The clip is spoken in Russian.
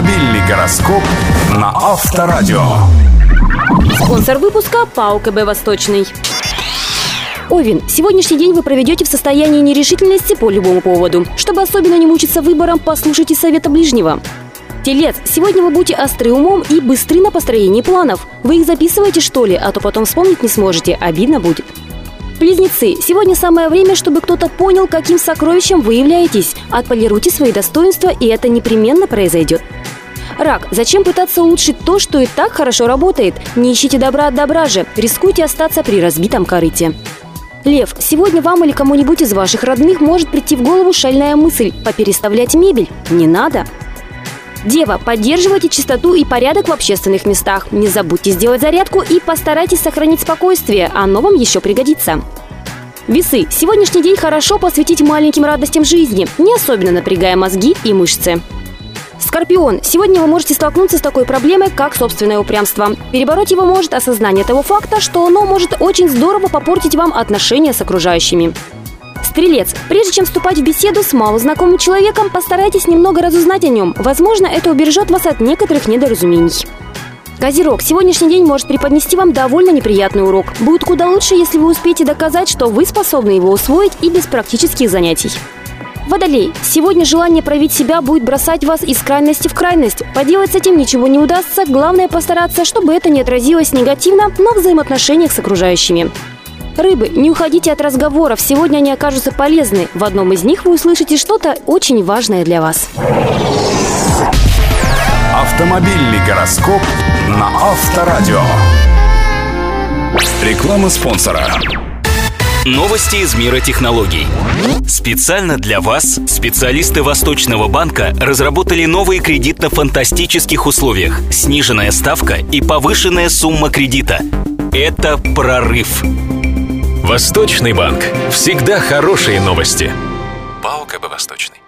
Автомобильный гороскоп на Авторадио. Спонсор выпуска ПАО КБ «Восточный». Овен, сегодняшний день вы проведете в состоянии нерешительности по любому поводу. Чтобы особенно не мучиться выбором, послушайте совета ближнего. Телец, сегодня вы будете остры умом и быстры на построении планов. Вы их записываете, что ли, а то потом вспомнить не сможете, обидно будет. Близнецы, сегодня самое время, чтобы кто-то понял, каким сокровищем вы являетесь. Отполируйте свои достоинства, и это непременно произойдет. Рак, зачем пытаться улучшить то, что и так хорошо работает? Не ищите добра от добра же, рискуйте остаться при разбитом корыте. Лев, сегодня вам или кому-нибудь из ваших родных может прийти в голову шальная мысль – попереставлять мебель. Не надо. Дева, поддерживайте чистоту и порядок в общественных местах. Не забудьте сделать зарядку и постарайтесь сохранить спокойствие, оно вам еще пригодится. Весы. Сегодняшний день хорошо посвятить маленьким радостям жизни, не особенно напрягая мозги и мышцы. Скорпион. Сегодня вы можете столкнуться с такой проблемой, как собственное упрямство. Перебороть его может осознание того факта, что оно может очень здорово попортить вам отношения с окружающими. Стрелец. Прежде чем вступать в беседу с малознакомым человеком, постарайтесь немного разузнать о нем. Возможно, это убережет вас от некоторых недоразумений. Козерог, сегодняшний день может преподнести вам довольно неприятный урок. Будет куда лучше, если вы успеете доказать, что вы способны его усвоить и без практических занятий. Водолей. Сегодня желание проявить себя будет бросать вас из крайности в крайность. Поделать с этим ничего не удастся, главное постараться, чтобы это не отразилось негативно на взаимоотношениях с окружающими. Рыбы, не уходите от разговоров, сегодня они окажутся полезны. В одном из них вы услышите что-то очень важное для вас. Автомобильный гороскоп на Авторадио. Реклама спонсора. Новости из мира технологий. Специально для вас специалисты Восточного банка разработали новый кредит на фантастических условиях, сниженная ставка и повышенная сумма кредита. Это прорыв. Восточный банк. Всегда хорошие новости. ПАО КБ «Восточный».